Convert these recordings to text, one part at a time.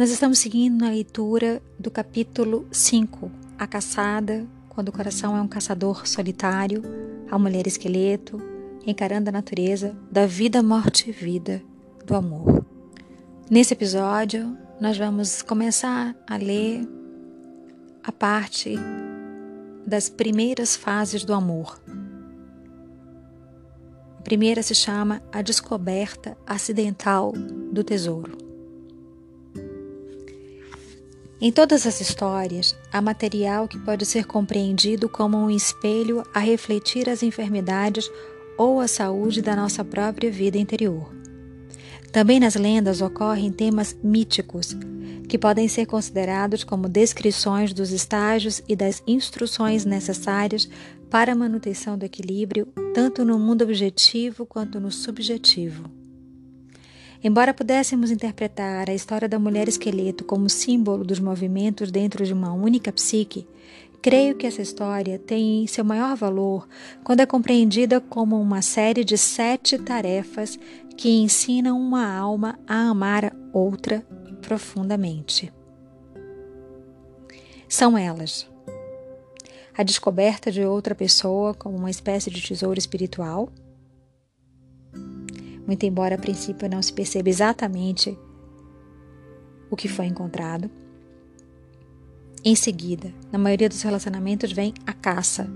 Nós estamos seguindo na leitura do capítulo 5, A Caçada, quando o coração é um caçador solitário, a mulher esqueleto, encarando a natureza da vida, morte e vida do amor. Nesse episódio, nós vamos começar a ler a parte das primeiras fases do amor. A primeira se chama A Descoberta Acidental do Tesouro. Em todas as histórias, há material que pode ser compreendido como um espelho a refletir as enfermidades ou a saúde da nossa própria vida interior. Também nas lendas ocorrem temas míticos, que podem ser considerados como descrições dos estágios e das instruções necessárias para a manutenção do equilíbrio, tanto no mundo objetivo quanto no subjetivo. Embora pudéssemos interpretar a história da mulher esqueleto como símbolo dos movimentos dentro de uma única psique, creio que essa história tem seu maior valor quando é compreendida como uma série de sete tarefas que ensinam uma alma a amar outra profundamente. São elas: a descoberta de outra pessoa como uma espécie de tesouro espiritual muito embora a princípio não se perceba exatamente o que foi encontrado. Em seguida, na maioria dos relacionamentos vem a caça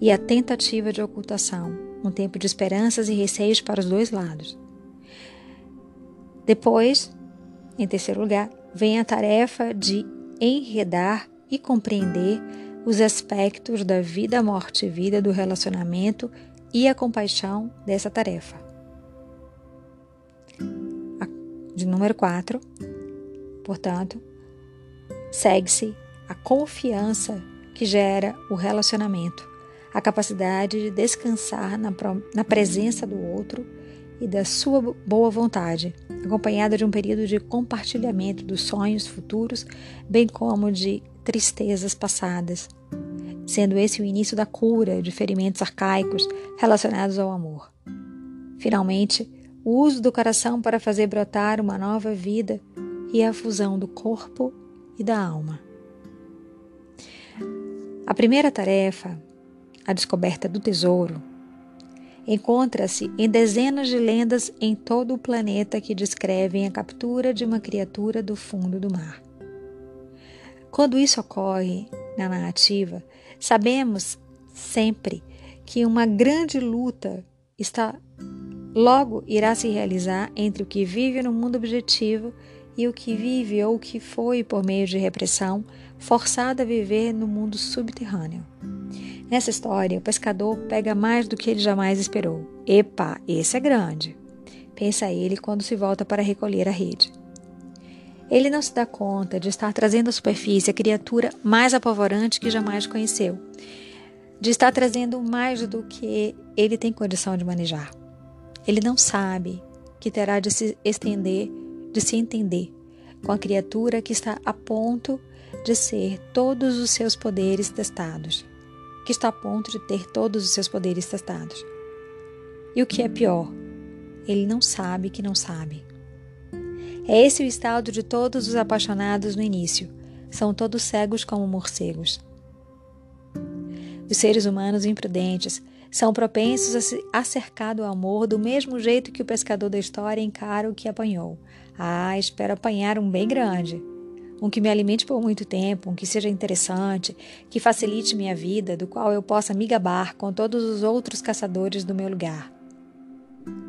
e a tentativa de ocultação, um tempo de esperanças e receios para os dois lados. Depois, em terceiro lugar, vem a tarefa de enredar e compreender os aspectos da vida, morte e vida do relacionamento e a compaixão dessa tarefa. De número 4, portanto, segue-se a confiança que gera o relacionamento, a capacidade de descansar na, na presença do outro e da sua boa vontade, acompanhada de um período de compartilhamento dos sonhos futuros, bem como de tristezas passadas sendo esse o início da cura de ferimentos arcaicos relacionados ao amor. Finalmente, o uso do coração para fazer brotar uma nova vida e a fusão do corpo e da alma. A primeira tarefa, a descoberta do tesouro, encontra-se em dezenas de lendas em todo o planeta que descrevem a captura de uma criatura do fundo do mar. Quando isso ocorre na narrativa, Sabemos sempre que uma grande luta está logo irá se realizar entre o que vive no mundo objetivo e o que vive ou que foi por meio de repressão forçado a viver no mundo subterrâneo. Nessa história, o pescador pega mais do que ele jamais esperou. Epa, esse é grande, pensa ele quando se volta para recolher a rede. Ele não se dá conta de estar trazendo à superfície a criatura mais apavorante que jamais conheceu, de estar trazendo mais do que ele tem condição de manejar. Ele não sabe que terá de se estender, de se entender com a criatura que está a ponto de ser todos os seus poderes testados, que está a ponto de ter todos os seus poderes testados. E o que é pior, ele não sabe que não sabe. É esse o estado de todos os apaixonados no início. São todos cegos como morcegos. Os seres humanos imprudentes são propensos a se acercar do amor do mesmo jeito que o pescador da história encara o que apanhou. Ah, espero apanhar um bem grande. Um que me alimente por muito tempo, um que seja interessante, que facilite minha vida, do qual eu possa me gabar com todos os outros caçadores do meu lugar.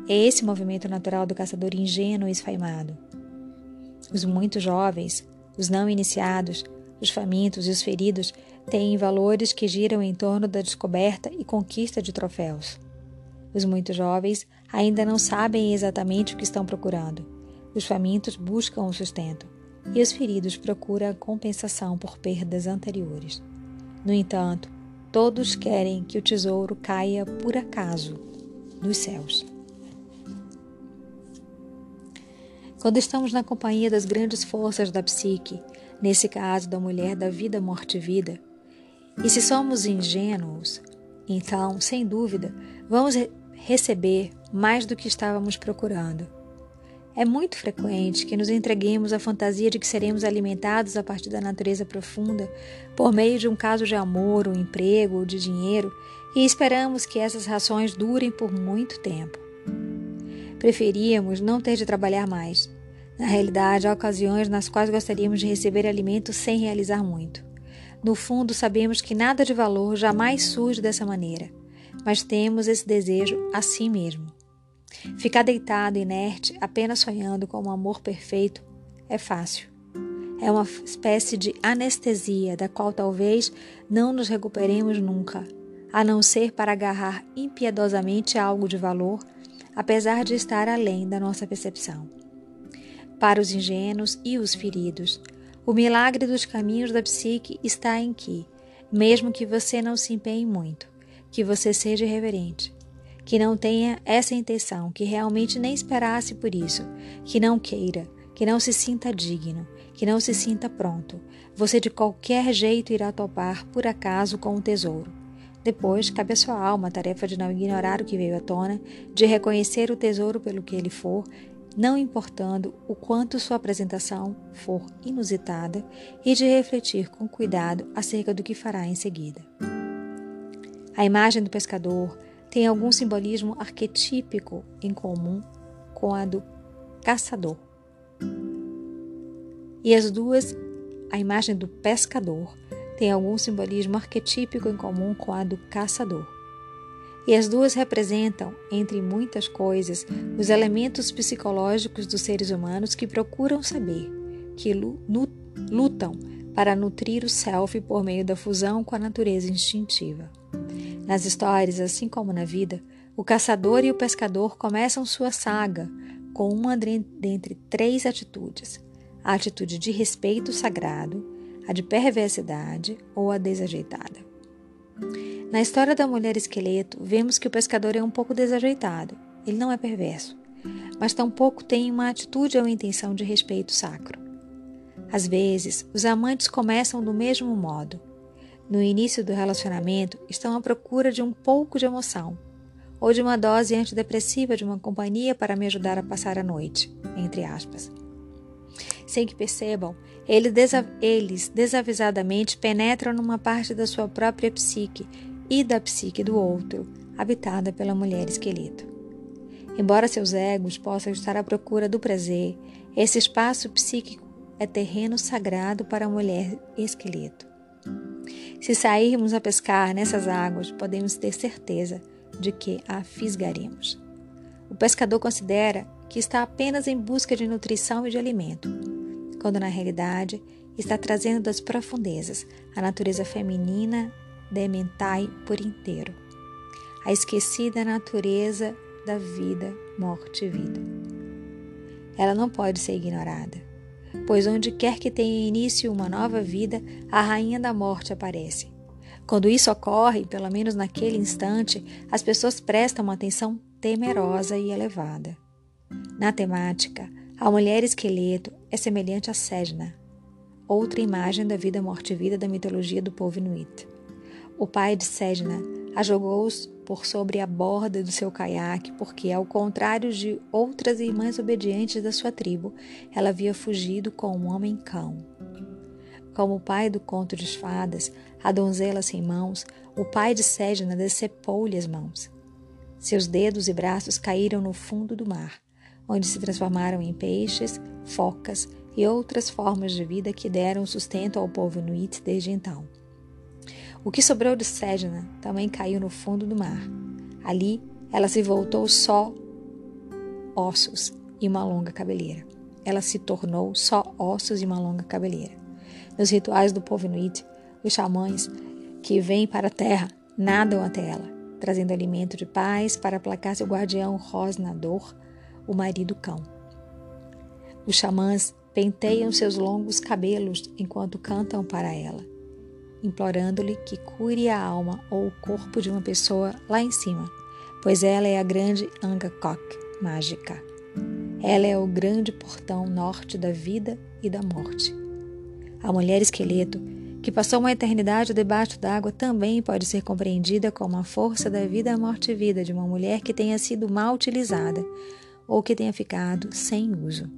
É esse o movimento natural do caçador ingênuo e esfaimado. Os muito jovens, os não iniciados, os famintos e os feridos têm valores que giram em torno da descoberta e conquista de troféus. Os muito jovens ainda não sabem exatamente o que estão procurando. Os famintos buscam o sustento e os feridos procuram a compensação por perdas anteriores. No entanto, todos querem que o tesouro caia por acaso dos céus. Quando estamos na companhia das grandes forças da psique, nesse caso da mulher da vida, morte e vida, e se somos ingênuos, então, sem dúvida, vamos re receber mais do que estávamos procurando. É muito frequente que nos entreguemos à fantasia de que seremos alimentados a partir da natureza profunda por meio de um caso de amor, ou emprego ou de dinheiro e esperamos que essas rações durem por muito tempo. Preferíamos não ter de trabalhar mais. Na realidade, há ocasiões nas quais gostaríamos de receber alimento sem realizar muito. No fundo, sabemos que nada de valor jamais surge dessa maneira, mas temos esse desejo assim mesmo. Ficar deitado, inerte, apenas sonhando com um amor perfeito é fácil. É uma espécie de anestesia da qual talvez não nos recuperemos nunca, a não ser para agarrar impiedosamente algo de valor, apesar de estar além da nossa percepção. Para os ingênuos e os feridos, o milagre dos caminhos da psique está em que, mesmo que você não se empenhe muito, que você seja reverente, que não tenha essa intenção, que realmente nem esperasse por isso, que não queira, que não se sinta digno, que não se sinta pronto, você de qualquer jeito irá topar por acaso com o tesouro. Depois, cabe à sua alma a tarefa de não ignorar o que veio à tona, de reconhecer o tesouro pelo que ele for, não importando o quanto sua apresentação for inusitada, e de refletir com cuidado acerca do que fará em seguida. A imagem do pescador, tem algum simbolismo arquetípico em comum com a do caçador. E as duas, a imagem do pescador, tem algum simbolismo arquetípico em comum com a do caçador. E as duas representam, entre muitas coisas, os elementos psicológicos dos seres humanos que procuram saber, que lutam para nutrir o self por meio da fusão com a natureza instintiva. Nas histórias, assim como na vida, o caçador e o pescador começam sua saga com uma dentre três atitudes: a atitude de respeito sagrado, a de perversidade ou a desajeitada. Na história da mulher esqueleto, vemos que o pescador é um pouco desajeitado. Ele não é perverso, mas tampouco tem uma atitude ou intenção de respeito sacro. Às vezes, os amantes começam do mesmo modo, no início do relacionamento, estão à procura de um pouco de emoção ou de uma dose antidepressiva de uma companhia para me ajudar a passar a noite, entre aspas. Sem que percebam, eles, desa eles desavisadamente penetram numa parte da sua própria psique e da psique do outro, habitada pela mulher esqueleto. Embora seus egos possam estar à procura do prazer, esse espaço psíquico é terreno sagrado para a mulher esqueleto. Se sairmos a pescar nessas águas, podemos ter certeza de que a fisgaremos. O pescador considera que está apenas em busca de nutrição e de alimento, quando na realidade está trazendo das profundezas a natureza feminina de mentai por inteiro, a esquecida natureza da vida, morte e vida. Ela não pode ser ignorada pois onde quer que tenha início uma nova vida, a rainha da morte aparece. Quando isso ocorre, pelo menos naquele instante, as pessoas prestam uma atenção temerosa e elevada. Na temática, a mulher esqueleto é semelhante a Sedna, outra imagem da vida, morte e vida da mitologia do povo Inuit. O pai de Sedna a jogou por sobre a borda do seu caiaque, porque, ao contrário de outras irmãs obedientes da sua tribo, ela havia fugido com um homem-cão. Como o pai do conto de fadas, a donzela sem mãos, o pai de Sedna decepou-lhe as mãos. Seus dedos e braços caíram no fundo do mar, onde se transformaram em peixes, focas e outras formas de vida que deram sustento ao povo Inuit desde então. O que sobrou de Sedna também caiu no fundo do mar. Ali, ela se voltou só ossos e uma longa cabeleira. Ela se tornou só ossos e uma longa cabeleira. Nos rituais do povo Inuit, os xamãs que vêm para a terra nadam até ela, trazendo alimento de paz para aplacar seu guardião rosnador, o marido cão. Os xamãs penteiam seus longos cabelos enquanto cantam para ela implorando-lhe que cure a alma ou o corpo de uma pessoa lá em cima, pois ela é a grande Angakok mágica. Ela é o grande portão norte da vida e da morte. A mulher esqueleto, que passou uma eternidade debaixo d'água, também pode ser compreendida como a força da vida, morte e vida de uma mulher que tenha sido mal utilizada, ou que tenha ficado sem uso.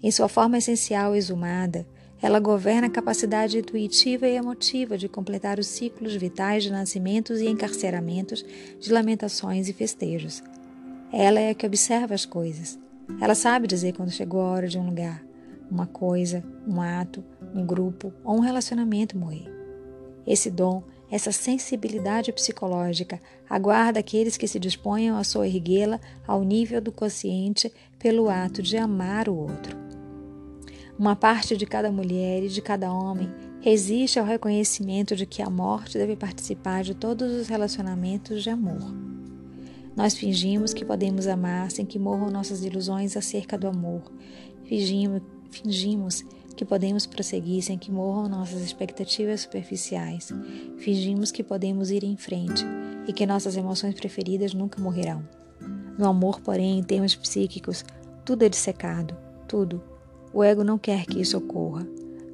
Em sua forma essencial exumada, ela governa a capacidade intuitiva e emotiva de completar os ciclos vitais de nascimentos e encarceramentos, de lamentações e festejos. Ela é a que observa as coisas. Ela sabe dizer quando chegou a hora de um lugar, uma coisa, um ato, um grupo ou um relacionamento morrer. Esse dom, essa sensibilidade psicológica, aguarda aqueles que se disponham a soerguê-la ao nível do consciente pelo ato de amar o outro. Uma parte de cada mulher e de cada homem resiste ao reconhecimento de que a morte deve participar de todos os relacionamentos de amor. Nós fingimos que podemos amar sem que morram nossas ilusões acerca do amor. Fingimos, fingimos que podemos prosseguir sem que morram nossas expectativas superficiais. Fingimos que podemos ir em frente e que nossas emoções preferidas nunca morrerão. No amor, porém, em termos psíquicos, tudo é dissecado, tudo. O ego não quer que isso ocorra.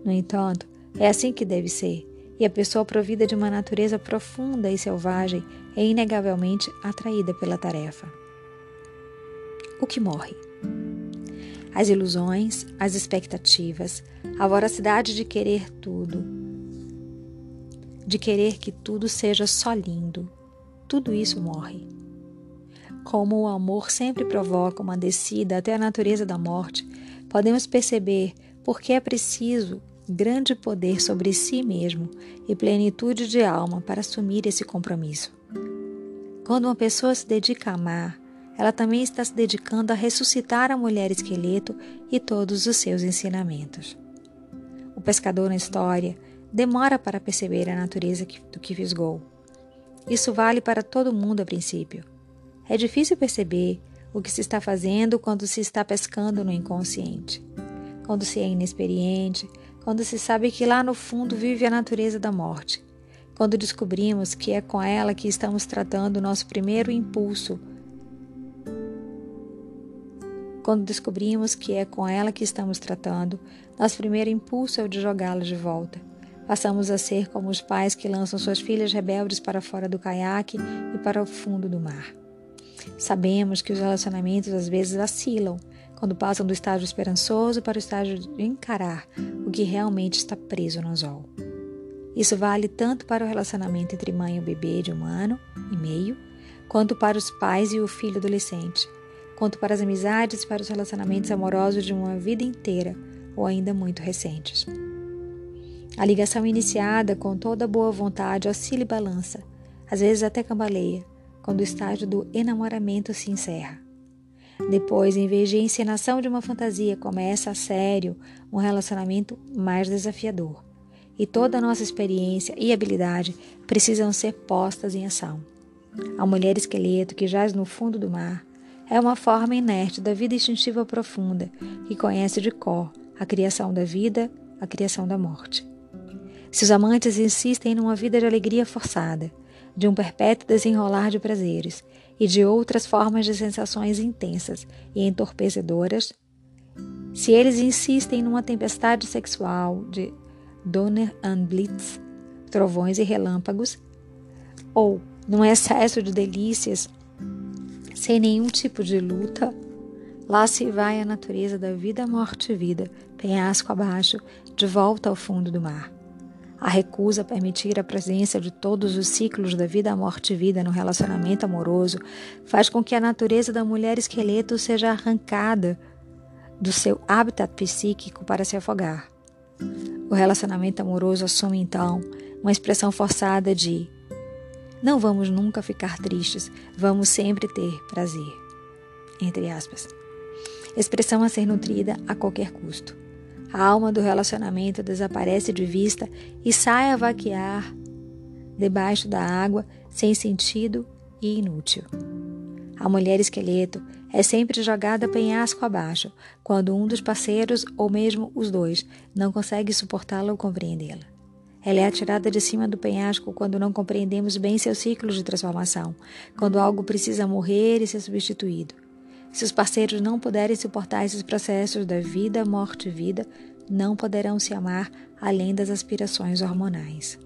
No entanto, é assim que deve ser, e a pessoa provida de uma natureza profunda e selvagem é inegavelmente atraída pela tarefa. O que morre? as ilusões, as expectativas, a voracidade de querer tudo, de querer que tudo seja só lindo. Tudo isso morre. Como o amor sempre provoca uma descida até a natureza da morte, podemos perceber por que é preciso grande poder sobre si mesmo e plenitude de alma para assumir esse compromisso. Quando uma pessoa se dedica a amar, ela também está se dedicando a ressuscitar a mulher esqueleto e todos os seus ensinamentos. O pescador na história demora para perceber a natureza do que fisgou. Isso vale para todo mundo a princípio. É difícil perceber o que se está fazendo quando se está pescando no inconsciente. Quando se é inexperiente, quando se sabe que lá no fundo vive a natureza da morte. Quando descobrimos que é com ela que estamos tratando o nosso primeiro impulso quando descobrimos que é com ela que estamos tratando, nosso primeiro impulso é o de jogá-la de volta. Passamos a ser como os pais que lançam suas filhas rebeldes para fora do caiaque e para o fundo do mar. Sabemos que os relacionamentos às vezes vacilam quando passam do estágio esperançoso para o estágio de encarar o que realmente está preso no anzol. Isso vale tanto para o relacionamento entre mãe e o bebê de um ano e meio, quanto para os pais e o filho adolescente, quanto para as amizades e para os relacionamentos amorosos de uma vida inteira ou ainda muito recentes. A ligação iniciada com toda boa vontade oscila e balança, às vezes até cambaleia, quando o estágio do enamoramento se encerra. Depois, em vez de encenação de uma fantasia, começa a sério um relacionamento mais desafiador. E toda a nossa experiência e habilidade precisam ser postas em ação. A mulher esqueleto que jaz no fundo do mar é uma forma inerte da vida instintiva profunda que conhece de cor a criação da vida, a criação da morte. Se os amantes insistem numa vida de alegria forçada, de um perpétuo desenrolar de prazeres e de outras formas de sensações intensas e entorpecedoras, se eles insistem numa tempestade sexual de Donner and Blitz, trovões e relâmpagos, ou num excesso de delícias sem nenhum tipo de luta, lá se vai a natureza da vida, morte e vida, penhasco abaixo, de volta ao fundo do mar. A recusa a permitir a presença de todos os ciclos da vida, morte e vida no relacionamento amoroso faz com que a natureza da mulher esqueleto seja arrancada do seu habitat psíquico para se afogar. O relacionamento amoroso assume então uma expressão forçada de não vamos nunca ficar tristes, vamos sempre ter prazer. Entre aspas. Expressão a ser nutrida a qualquer custo. A alma do relacionamento desaparece de vista e sai a vaquear debaixo da água, sem sentido e inútil. A mulher esqueleto é sempre jogada penhasco abaixo, quando um dos parceiros, ou mesmo os dois, não consegue suportá-la ou compreendê-la. Ela é atirada de cima do penhasco quando não compreendemos bem seu ciclo de transformação, quando algo precisa morrer e ser substituído. Se os parceiros não puderem suportar esses processos da vida, morte e vida, não poderão se amar além das aspirações hormonais.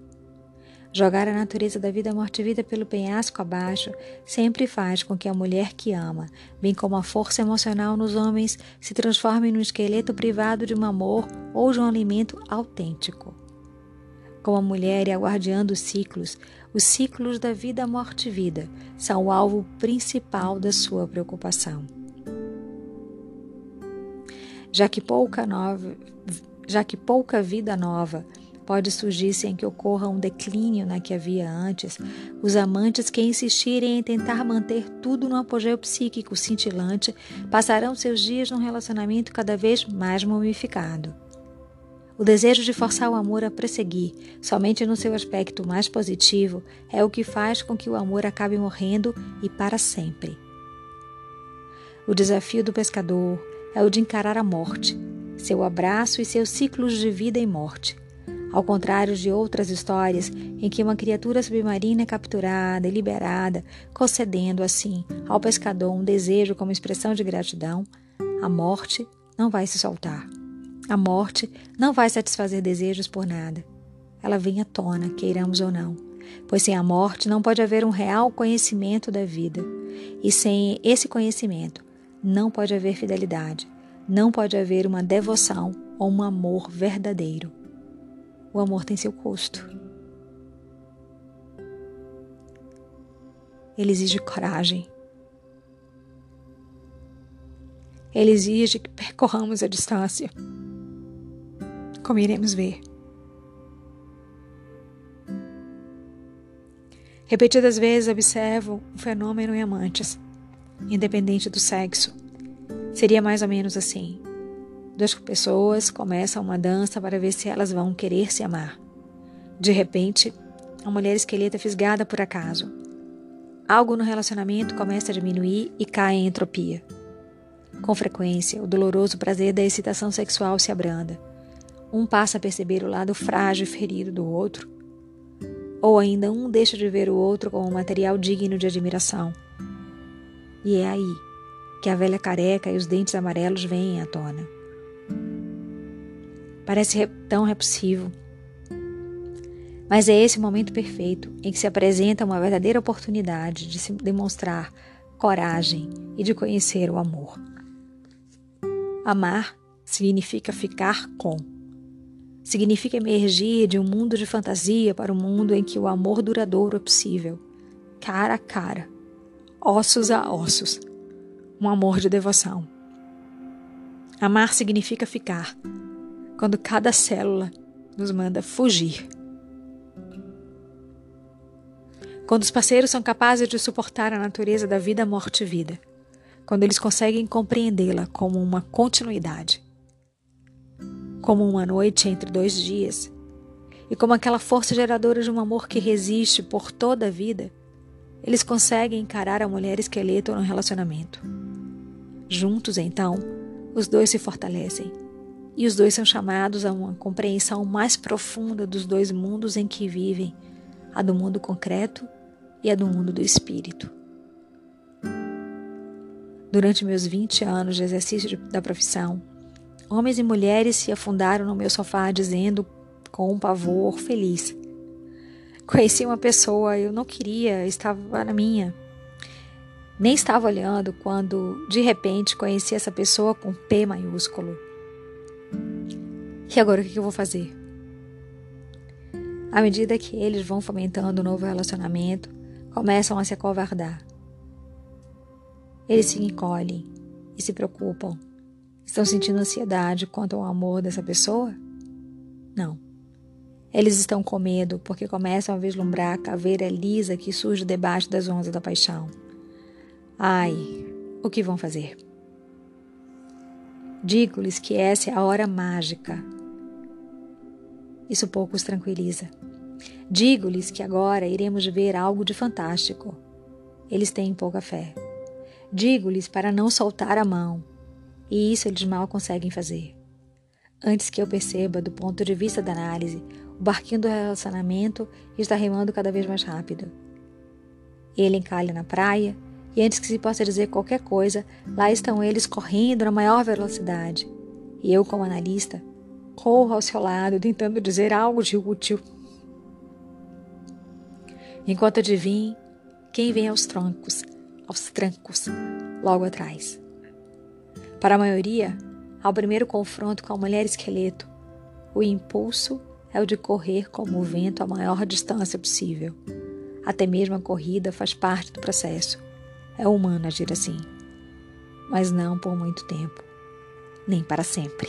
Jogar a natureza da vida morte-vida pelo penhasco abaixo sempre faz com que a mulher que ama, bem como a força emocional nos homens, se transforme num esqueleto privado de um amor ou de um alimento autêntico. Como a mulher é a guardiã dos ciclos, os ciclos da vida morte-vida são o alvo principal da sua preocupação. Já que pouca, nova, já que pouca vida nova pode surgir sem que ocorra um declínio na que havia antes, os amantes que insistirem em tentar manter tudo no apogeu psíquico cintilante passarão seus dias num relacionamento cada vez mais mumificado. O desejo de forçar o amor a prosseguir, somente no seu aspecto mais positivo, é o que faz com que o amor acabe morrendo e para sempre. O desafio do pescador é o de encarar a morte, seu abraço e seus ciclos de vida e morte, ao contrário de outras histórias em que uma criatura submarina é capturada e liberada, concedendo assim ao pescador um desejo como expressão de gratidão, a morte não vai se soltar. A morte não vai satisfazer desejos por nada. Ela vem à tona, queiramos ou não, pois sem a morte não pode haver um real conhecimento da vida. E sem esse conhecimento, não pode haver fidelidade, não pode haver uma devoção ou um amor verdadeiro. O amor tem seu custo. Ele exige coragem. Ele exige que percorramos a distância. Como iremos ver. Repetidas vezes observo o fenômeno em amantes, independente do sexo. Seria mais ou menos assim. Duas pessoas começam uma dança para ver se elas vão querer se amar. De repente, a mulher esqueleto é fisgada por acaso. Algo no relacionamento começa a diminuir e cai em entropia. Com frequência, o doloroso prazer da excitação sexual se abranda. Um passa a perceber o lado frágil e ferido do outro, ou ainda um deixa de ver o outro como um material digno de admiração. E é aí que a velha careca e os dentes amarelos vêm à tona. Parece tão repulsivo. Mas é esse momento perfeito em que se apresenta uma verdadeira oportunidade de se demonstrar coragem e de conhecer o amor. Amar significa ficar com. Significa emergir de um mundo de fantasia para um mundo em que o amor duradouro é possível, cara a cara, ossos a ossos, um amor de devoção. Amar significa ficar, quando cada célula nos manda fugir. Quando os parceiros são capazes de suportar a natureza da vida, morte e vida. Quando eles conseguem compreendê-la como uma continuidade. Como uma noite entre dois dias. E como aquela força geradora de um amor que resiste por toda a vida, eles conseguem encarar a mulher esqueleto no relacionamento. Juntos, então, os dois se fortalecem e os dois são chamados a uma compreensão mais profunda dos dois mundos em que vivem, a do mundo concreto e a do mundo do espírito. Durante meus 20 anos de exercício da profissão, homens e mulheres se afundaram no meu sofá dizendo com um pavor feliz: Conheci uma pessoa, eu não queria, estava na minha. Nem estava olhando quando, de repente, conheci essa pessoa com P maiúsculo. E agora o que eu vou fazer? À medida que eles vão fomentando o um novo relacionamento, começam a se acovardar. Eles se encolhem e se preocupam. Estão sentindo ansiedade quanto ao amor dessa pessoa? Não. Eles estão com medo porque começam a vislumbrar a caveira lisa que surge debaixo das ondas da paixão. Ai, o que vão fazer? Digo-lhes que essa é a hora mágica isso pouco os tranquiliza. Digo-lhes que agora iremos ver algo de fantástico. Eles têm pouca fé. Digo-lhes para não soltar a mão, e isso eles mal conseguem fazer. Antes que eu perceba, do ponto de vista da análise, o barquinho do relacionamento está remando cada vez mais rápido. Ele encalha na praia, e antes que se possa dizer qualquer coisa, lá estão eles correndo na maior velocidade. E eu, como analista, corro ao seu lado, tentando dizer algo de útil. Enquanto adivinhe quem vem aos troncos, aos trancos, logo atrás. Para a maioria, ao primeiro confronto com a mulher esqueleto, o impulso é o de correr como o vento a maior distância possível. Até mesmo a corrida faz parte do processo. É humano agir assim. Mas não por muito tempo, nem para sempre.